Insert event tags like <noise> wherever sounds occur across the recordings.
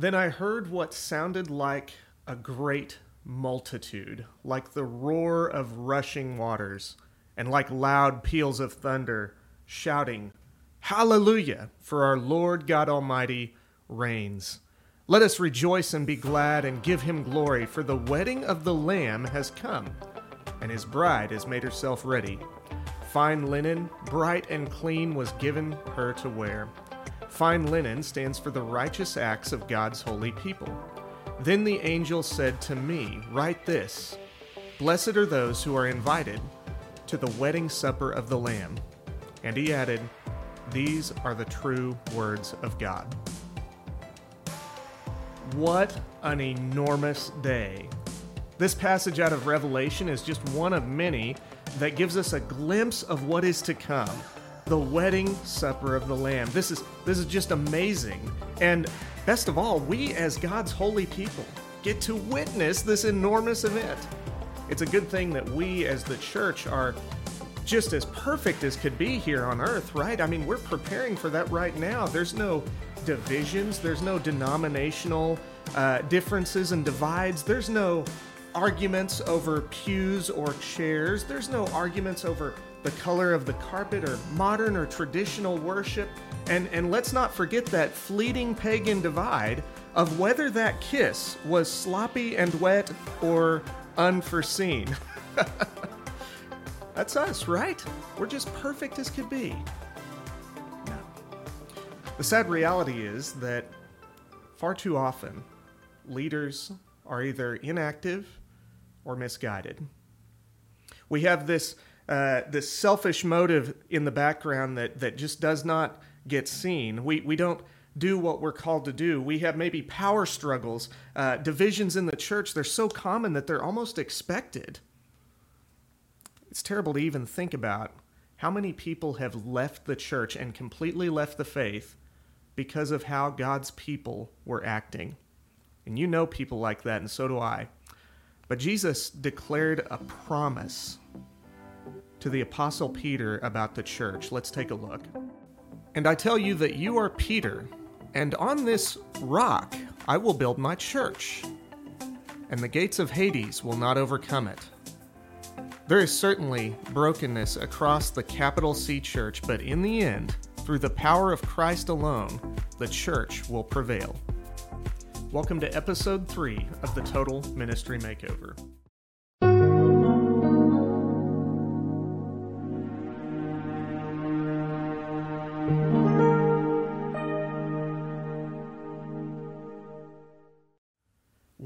Then I heard what sounded like a great multitude, like the roar of rushing waters, and like loud peals of thunder, shouting, Hallelujah! For our Lord God Almighty reigns. Let us rejoice and be glad and give him glory, for the wedding of the Lamb has come, and his bride has made herself ready. Fine linen, bright and clean, was given her to wear. Fine linen stands for the righteous acts of God's holy people. Then the angel said to me, Write this Blessed are those who are invited to the wedding supper of the Lamb. And he added, These are the true words of God. What an enormous day! This passage out of Revelation is just one of many that gives us a glimpse of what is to come the wedding supper of the lamb. This is this is just amazing. And best of all we as god's holy people get to witness this enormous event. It's a good thing that we as the church are just as perfect as could be here on earth right? I mean we're preparing for that right now. There's no divisions. There's no denominational uh, differences and divides. There's no arguments over pews or chairs. There's no arguments over the color of the carpet or modern or traditional worship. And, and let's not forget that fleeting pagan divide of whether that kiss was sloppy and wet or unforeseen. <laughs> That's us, right? We're just perfect as could be. No. The sad reality is that far too often, leaders are either inactive or misguided. We have this, uh, this selfish motive in the background that, that just does not get seen. We, we don't do what we're called to do. We have maybe power struggles, uh, divisions in the church. They're so common that they're almost expected. It's terrible to even think about how many people have left the church and completely left the faith because of how God's people were acting. And you know people like that, and so do I. But Jesus declared a promise to the Apostle Peter about the church. Let's take a look. And I tell you that you are Peter, and on this rock I will build my church, and the gates of Hades will not overcome it. There is certainly brokenness across the capital C church, but in the end, through the power of Christ alone, the church will prevail. Welcome to episode three of the Total Ministry Makeover.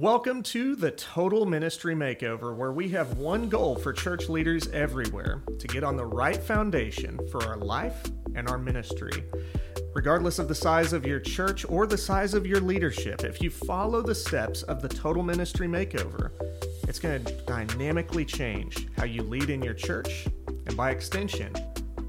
Welcome to the Total Ministry Makeover, where we have one goal for church leaders everywhere to get on the right foundation for our life and our ministry. Regardless of the size of your church or the size of your leadership, if you follow the steps of the Total Ministry Makeover, it's going to dynamically change how you lead in your church, and by extension,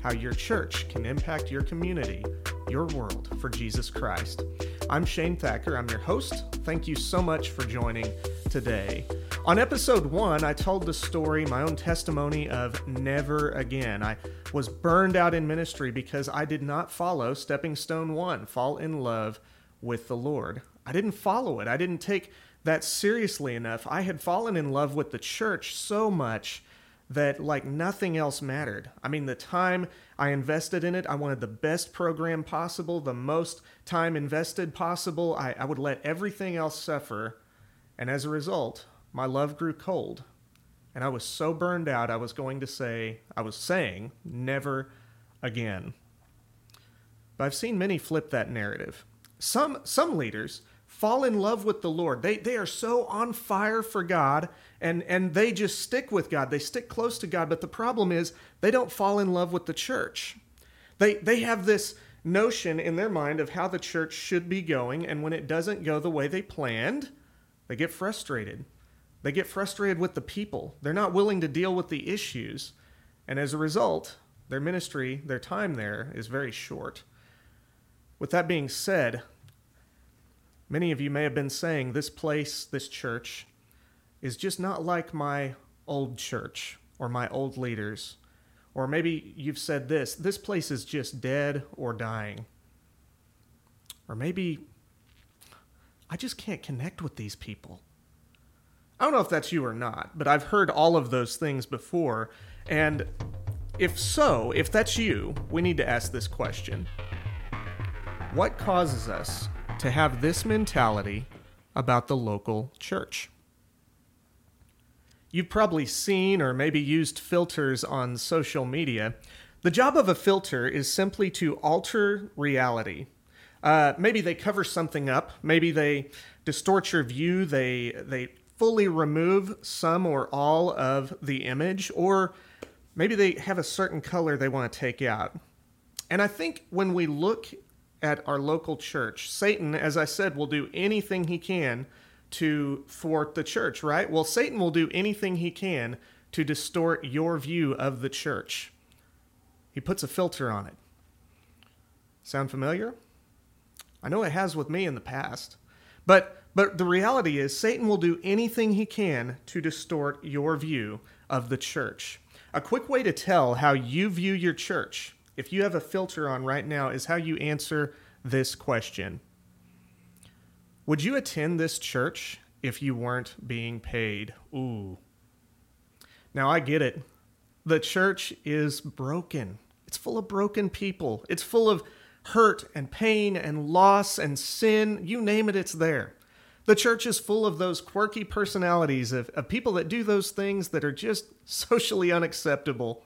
how your church can impact your community, your world for Jesus Christ. I'm Shane Thacker, I'm your host. Thank you so much for joining today. On episode one, I told the story, my own testimony of never again. I was burned out in ministry because I did not follow stepping stone one, fall in love with the Lord. I didn't follow it. I didn't take that seriously enough. I had fallen in love with the church so much that like nothing else mattered. I mean, the time I invested in it, I wanted the best program possible, the most time invested possible. I, I would let everything else suffer. And as a result, my love grew cold. And I was so burned out, I was going to say, I was saying, never again. But I've seen many flip that narrative. Some, some leaders fall in love with the Lord. They, they are so on fire for God and, and they just stick with God. They stick close to God. But the problem is they don't fall in love with the church. They, they have this notion in their mind of how the church should be going. And when it doesn't go the way they planned, they get frustrated. They get frustrated with the people. They're not willing to deal with the issues. And as a result, their ministry, their time there is very short. With that being said, many of you may have been saying this place, this church, is just not like my old church or my old leaders. Or maybe you've said this this place is just dead or dying. Or maybe I just can't connect with these people. I don't know if that's you or not, but I've heard all of those things before. And if so, if that's you, we need to ask this question What causes us to have this mentality about the local church? You've probably seen or maybe used filters on social media. The job of a filter is simply to alter reality. Uh, maybe they cover something up. Maybe they distort your view. They they fully remove some or all of the image, or maybe they have a certain color they want to take out. And I think when we look at our local church, Satan, as I said, will do anything he can to thwart the church, right? Well, Satan will do anything he can to distort your view of the church. He puts a filter on it. Sound familiar? I know it has with me in the past. But but the reality is Satan will do anything he can to distort your view of the church. A quick way to tell how you view your church, if you have a filter on right now, is how you answer this question. Would you attend this church if you weren't being paid? Ooh. Now I get it. The church is broken. It's full of broken people. It's full of hurt and pain and loss and sin. You name it, it's there. The church is full of those quirky personalities of, of people that do those things that are just <laughs> socially unacceptable.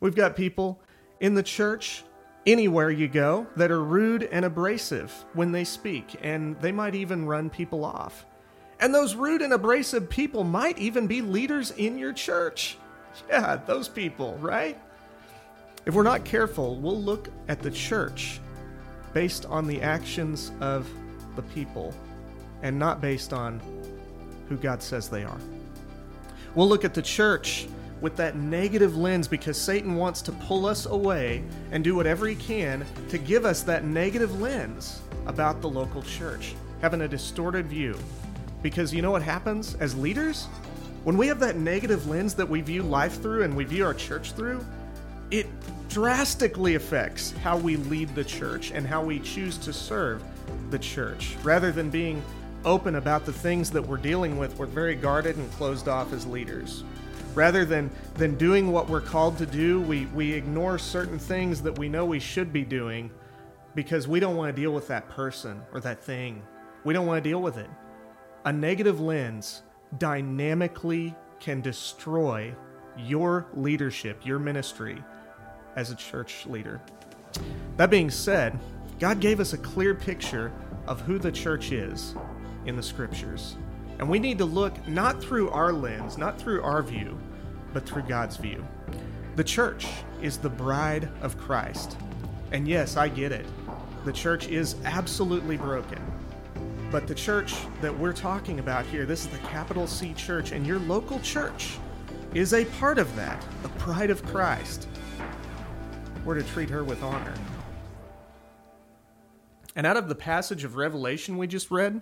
We've got people in the church anywhere you go that are rude and abrasive when they speak, and they might even run people off. And those rude and abrasive people might even be leaders in your church. Yeah, those people, right? If we're not careful, we'll look at the church based on the actions of the people and not based on who God says they are. We'll look at the church with that negative lens because Satan wants to pull us away and do whatever he can to give us that negative lens about the local church, having a distorted view. Because you know what happens as leaders? When we have that negative lens that we view life through and we view our church through, it drastically affects how we lead the church and how we choose to serve the church. Rather than being open about the things that we're dealing with, we're very guarded and closed off as leaders rather than than doing what we're called to do we we ignore certain things that we know we should be doing because we don't want to deal with that person or that thing. We don't want to deal with it. A negative lens dynamically can destroy your leadership your ministry as a church leader. That being said god gave us a clear picture of who the church is in the scriptures and we need to look not through our lens, not through our view, but through God's view. The church is the bride of Christ. And yes, I get it. The church is absolutely broken. But the church that we're talking about here, this is the capital C church, and your local church is a part of that, the bride of Christ. We're to treat her with honor. And out of the passage of Revelation we just read,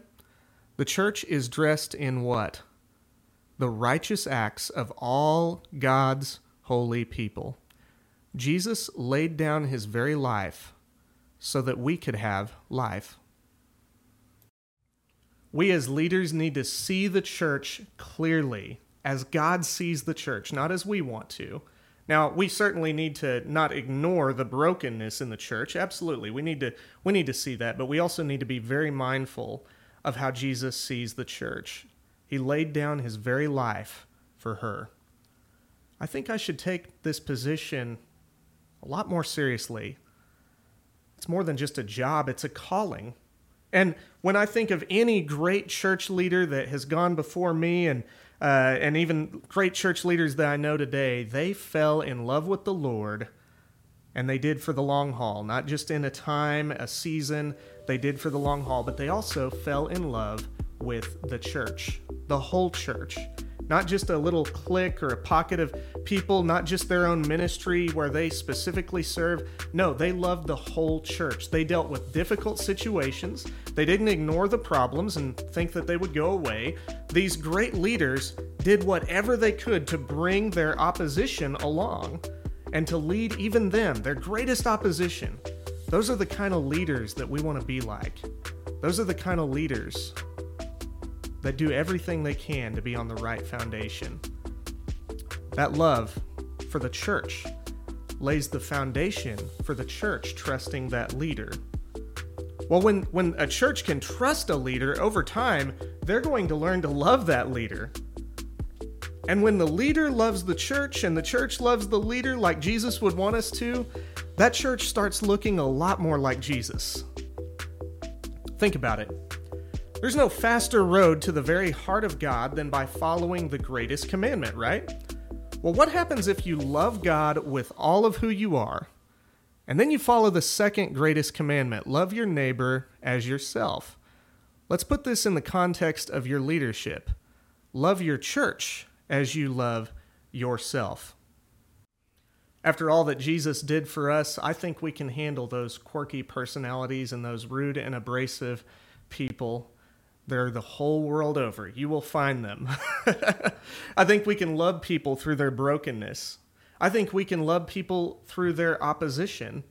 the church is dressed in what? The righteous acts of all God's holy people. Jesus laid down his very life so that we could have life. We as leaders need to see the church clearly as God sees the church, not as we want to. Now, we certainly need to not ignore the brokenness in the church. Absolutely. We need to we need to see that, but we also need to be very mindful of how Jesus sees the church. He laid down his very life for her. I think I should take this position a lot more seriously. It's more than just a job, it's a calling. And when I think of any great church leader that has gone before me and uh, and even great church leaders that I know today, they fell in love with the Lord and they did for the long haul, not just in a time, a season, they did for the long haul, but they also fell in love with the church, the whole church. Not just a little clique or a pocket of people, not just their own ministry where they specifically serve. No, they loved the whole church. They dealt with difficult situations. They didn't ignore the problems and think that they would go away. These great leaders did whatever they could to bring their opposition along and to lead even them, their greatest opposition. Those are the kind of leaders that we want to be like. Those are the kind of leaders that do everything they can to be on the right foundation. That love for the church lays the foundation for the church trusting that leader. Well, when, when a church can trust a leader over time, they're going to learn to love that leader. And when the leader loves the church and the church loves the leader like Jesus would want us to, that church starts looking a lot more like Jesus. Think about it. There's no faster road to the very heart of God than by following the greatest commandment, right? Well, what happens if you love God with all of who you are, and then you follow the second greatest commandment love your neighbor as yourself? Let's put this in the context of your leadership. Love your church as you love yourself. After all that Jesus did for us, I think we can handle those quirky personalities and those rude and abrasive people they're the whole world over. You will find them. <laughs> I think we can love people through their brokenness. I think we can love people through their opposition.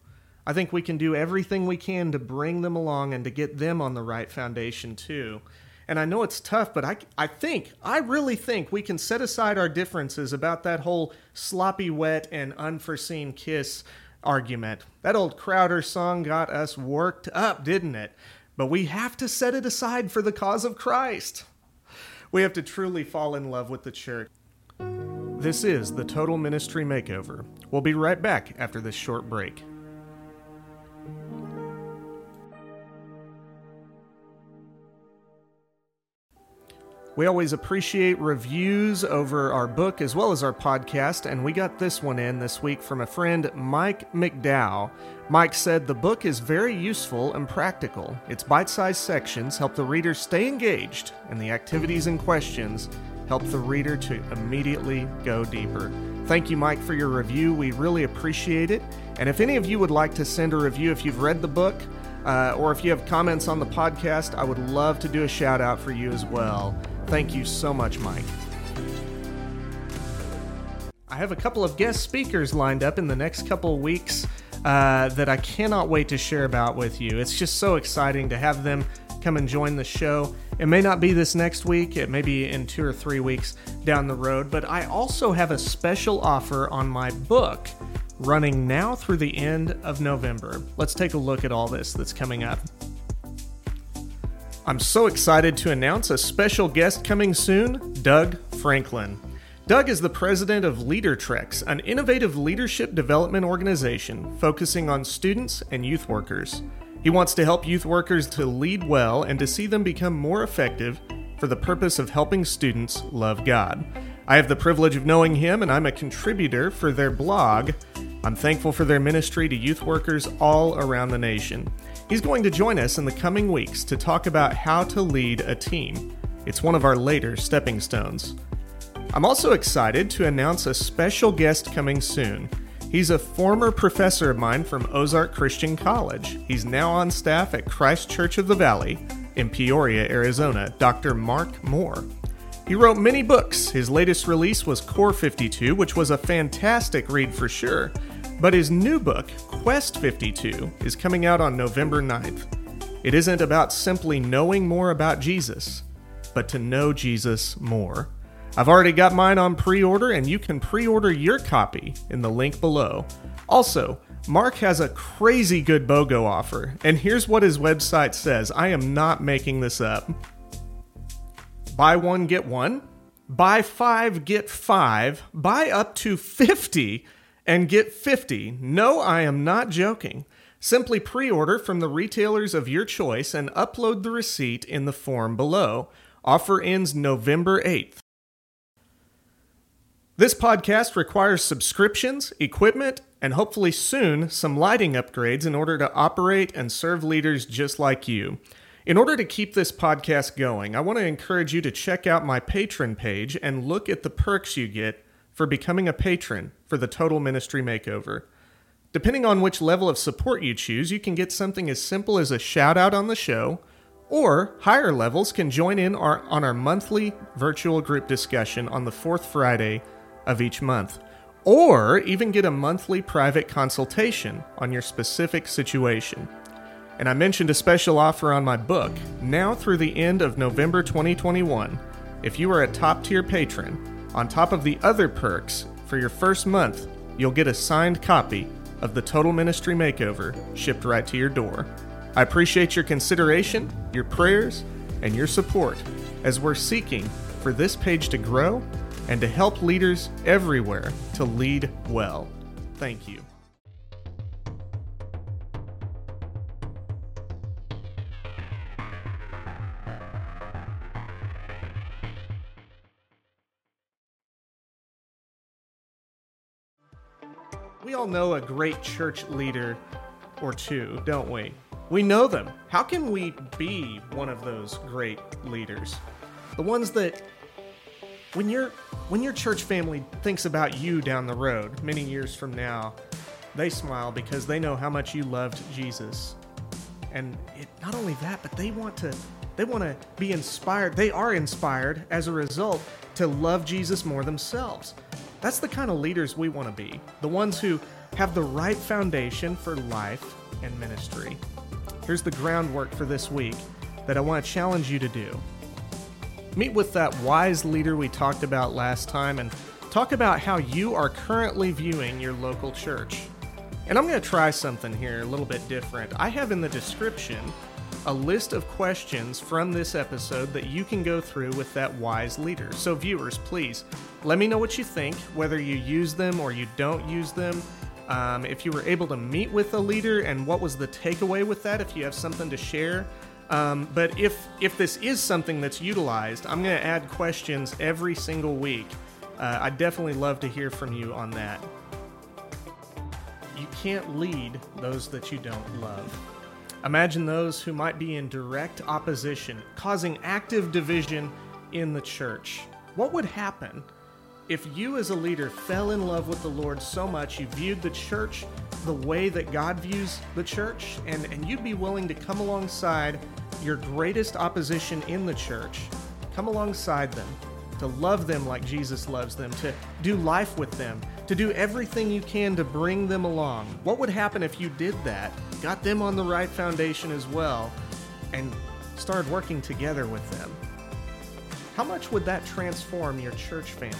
I think we can do everything we can to bring them along and to get them on the right foundation too. And I know it's tough, but I, I think, I really think we can set aside our differences about that whole sloppy, wet, and unforeseen kiss argument. That old Crowder song got us worked up, didn't it? but we have to set it aside for the cause of Christ. We have to truly fall in love with the church. This is the Total Ministry Makeover. We'll be right back after this short break. We always appreciate reviews over our book as well as our podcast, and we got this one in this week from a friend, Mike McDowell. Mike said the book is very useful and practical. Its bite sized sections help the reader stay engaged, and the activities and questions help the reader to immediately go deeper. Thank you, Mike, for your review. We really appreciate it. And if any of you would like to send a review if you've read the book, uh, or if you have comments on the podcast, I would love to do a shout out for you as well. Thank you so much, Mike. I have a couple of guest speakers lined up in the next couple weeks uh, that I cannot wait to share about with you. It's just so exciting to have them come and join the show. It may not be this next week, it may be in two or three weeks down the road, but I also have a special offer on my book running now through the end of November. Let's take a look at all this that's coming up. I'm so excited to announce a special guest coming soon Doug Franklin. Doug is the president of LeaderTreks, an innovative leadership development organization focusing on students and youth workers. He wants to help youth workers to lead well and to see them become more effective for the purpose of helping students love God. I have the privilege of knowing him, and I'm a contributor for their blog. I'm thankful for their ministry to youth workers all around the nation. He's going to join us in the coming weeks to talk about how to lead a team. It's one of our later stepping stones. I'm also excited to announce a special guest coming soon. He's a former professor of mine from Ozark Christian College. He's now on staff at Christ Church of the Valley in Peoria, Arizona, Dr. Mark Moore. He wrote many books. His latest release was Core 52, which was a fantastic read for sure. But his new book, Quest 52, is coming out on November 9th. It isn't about simply knowing more about Jesus, but to know Jesus more. I've already got mine on pre order, and you can pre order your copy in the link below. Also, Mark has a crazy good BOGO offer, and here's what his website says I am not making this up. Buy one, get one. Buy five, get five. Buy up to 50 and get 50. No, I am not joking. Simply pre order from the retailers of your choice and upload the receipt in the form below. Offer ends November 8th. This podcast requires subscriptions, equipment, and hopefully soon some lighting upgrades in order to operate and serve leaders just like you. In order to keep this podcast going, I want to encourage you to check out my Patreon page and look at the perks you get for becoming a patron for the Total Ministry Makeover. Depending on which level of support you choose, you can get something as simple as a shout out on the show, or higher levels can join in our, on our monthly virtual group discussion on the fourth Friday of each month, or even get a monthly private consultation on your specific situation. And I mentioned a special offer on my book, now through the end of November 2021. If you are a top tier patron, on top of the other perks, for your first month, you'll get a signed copy of the Total Ministry Makeover shipped right to your door. I appreciate your consideration, your prayers, and your support as we're seeking for this page to grow and to help leaders everywhere to lead well. Thank you. We all know a great church leader or two, don't we? We know them. How can we be one of those great leaders? The ones that when your when your church family thinks about you down the road many years from now, they smile because they know how much you loved Jesus. And it, not only that, but they want to they want to be inspired. They are inspired as a result to love Jesus more themselves. That's the kind of leaders we want to be. The ones who have the right foundation for life and ministry. Here's the groundwork for this week that I want to challenge you to do. Meet with that wise leader we talked about last time and talk about how you are currently viewing your local church. And I'm going to try something here a little bit different. I have in the description a list of questions from this episode that you can go through with that wise leader. So, viewers, please let me know what you think, whether you use them or you don't use them. Um, if you were able to meet with a leader and what was the takeaway with that, if you have something to share. Um, but if if this is something that's utilized, I'm going to add questions every single week. Uh, I'd definitely love to hear from you on that. You can't lead those that you don't love. Imagine those who might be in direct opposition, causing active division in the church. What would happen if you, as a leader, fell in love with the Lord so much you viewed the church the way that God views the church, and, and you'd be willing to come alongside your greatest opposition in the church, come alongside them, to love them like Jesus loves them, to do life with them, to do everything you can to bring them along. What would happen if you did that, got them on the right foundation as well, and started working together with them? How much would that transform your church family?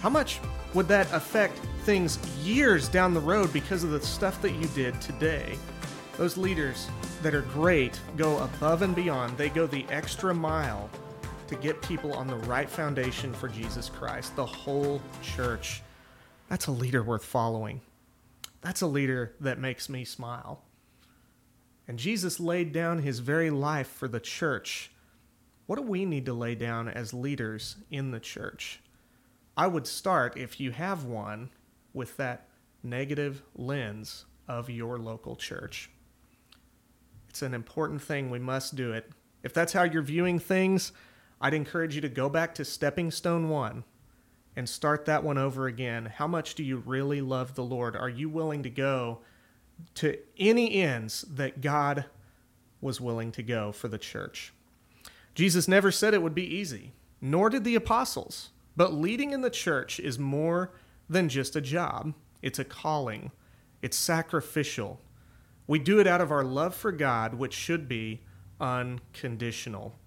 How much would that affect things years down the road because of the stuff that you did today? Those leaders that are great go above and beyond, they go the extra mile to get people on the right foundation for Jesus Christ, the whole church. That's a leader worth following. That's a leader that makes me smile. And Jesus laid down his very life for the church. What do we need to lay down as leaders in the church? I would start, if you have one, with that negative lens of your local church. It's an important thing. We must do it. If that's how you're viewing things, I'd encourage you to go back to stepping stone one and start that one over again. How much do you really love the Lord? Are you willing to go to any ends that God was willing to go for the church? Jesus never said it would be easy, nor did the apostles. But leading in the church is more than just a job, it's a calling, it's sacrificial. We do it out of our love for God, which should be unconditional.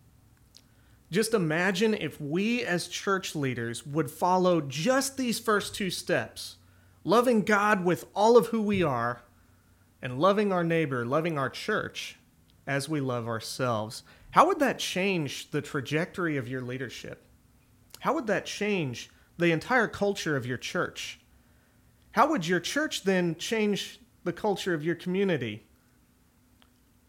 Just imagine if we as church leaders would follow just these first two steps loving God with all of who we are, and loving our neighbor, loving our church as we love ourselves. How would that change the trajectory of your leadership? How would that change the entire culture of your church? How would your church then change the culture of your community?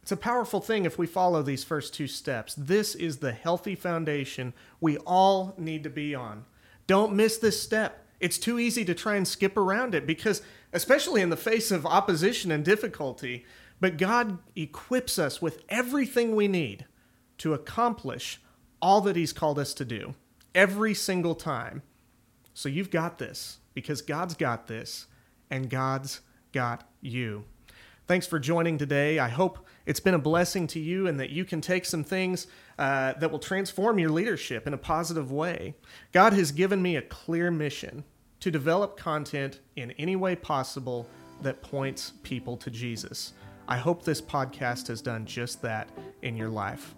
It's a powerful thing if we follow these first two steps. This is the healthy foundation we all need to be on. Don't miss this step. It's too easy to try and skip around it because, especially in the face of opposition and difficulty, but God equips us with everything we need to accomplish all that He's called us to do every single time. So you've got this because God's got this and God's got you. Thanks for joining today. I hope it's been a blessing to you and that you can take some things uh, that will transform your leadership in a positive way. God has given me a clear mission to develop content in any way possible that points people to Jesus. I hope this podcast has done just that in your life.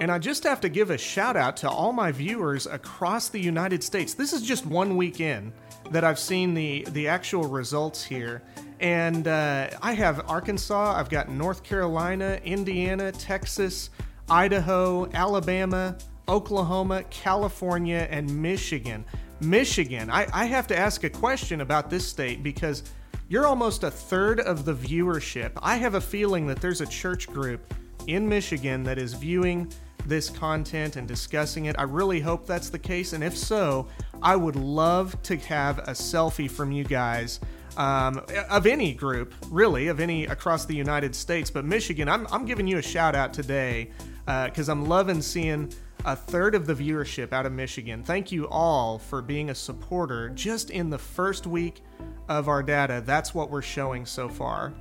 And I just have to give a shout out to all my viewers across the United States. This is just one weekend that I've seen the, the actual results here. And uh, I have Arkansas, I've got North Carolina, Indiana, Texas, Idaho, Alabama, Oklahoma, California, and Michigan. Michigan, I, I have to ask a question about this state because you're almost a third of the viewership. I have a feeling that there's a church group in Michigan that is viewing this content and discussing it. I really hope that's the case. And if so, I would love to have a selfie from you guys. Um, of any group, really, of any across the United States. But Michigan, I'm, I'm giving you a shout out today because uh, I'm loving seeing a third of the viewership out of Michigan. Thank you all for being a supporter just in the first week of our data. That's what we're showing so far.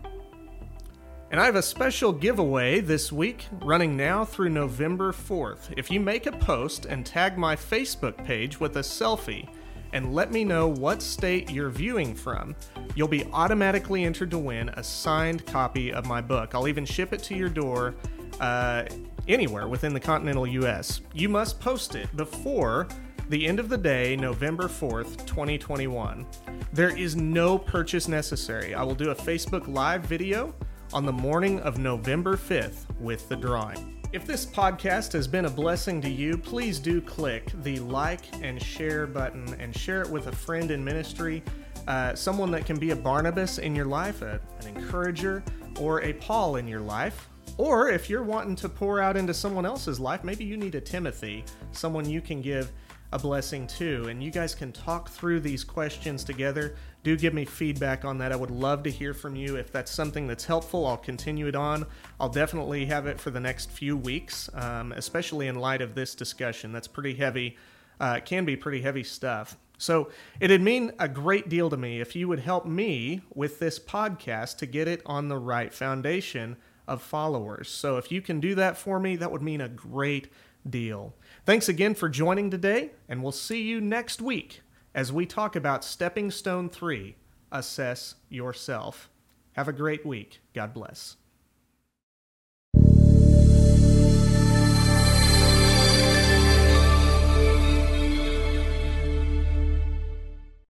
And I have a special giveaway this week running now through November 4th. If you make a post and tag my Facebook page with a selfie and let me know what state you're viewing from, you'll be automatically entered to win a signed copy of my book. I'll even ship it to your door uh, anywhere within the continental US. You must post it before the end of the day, November 4th, 2021. There is no purchase necessary. I will do a Facebook Live video on the morning of November 5th with the drawing. If this podcast has been a blessing to you, please do click the like and share button and share it with a friend in ministry, uh, someone that can be a Barnabas in your life, a, an encourager, or a Paul in your life. Or if you're wanting to pour out into someone else's life, maybe you need a Timothy, someone you can give a blessing to. And you guys can talk through these questions together. Do give me feedback on that. I would love to hear from you. If that's something that's helpful, I'll continue it on. I'll definitely have it for the next few weeks, um, especially in light of this discussion. That's pretty heavy, uh, can be pretty heavy stuff. So it'd mean a great deal to me if you would help me with this podcast to get it on the right foundation of followers. So if you can do that for me, that would mean a great deal. Thanks again for joining today, and we'll see you next week as we talk about Stepping Stone 3 Assess Yourself. Have a great week. God bless.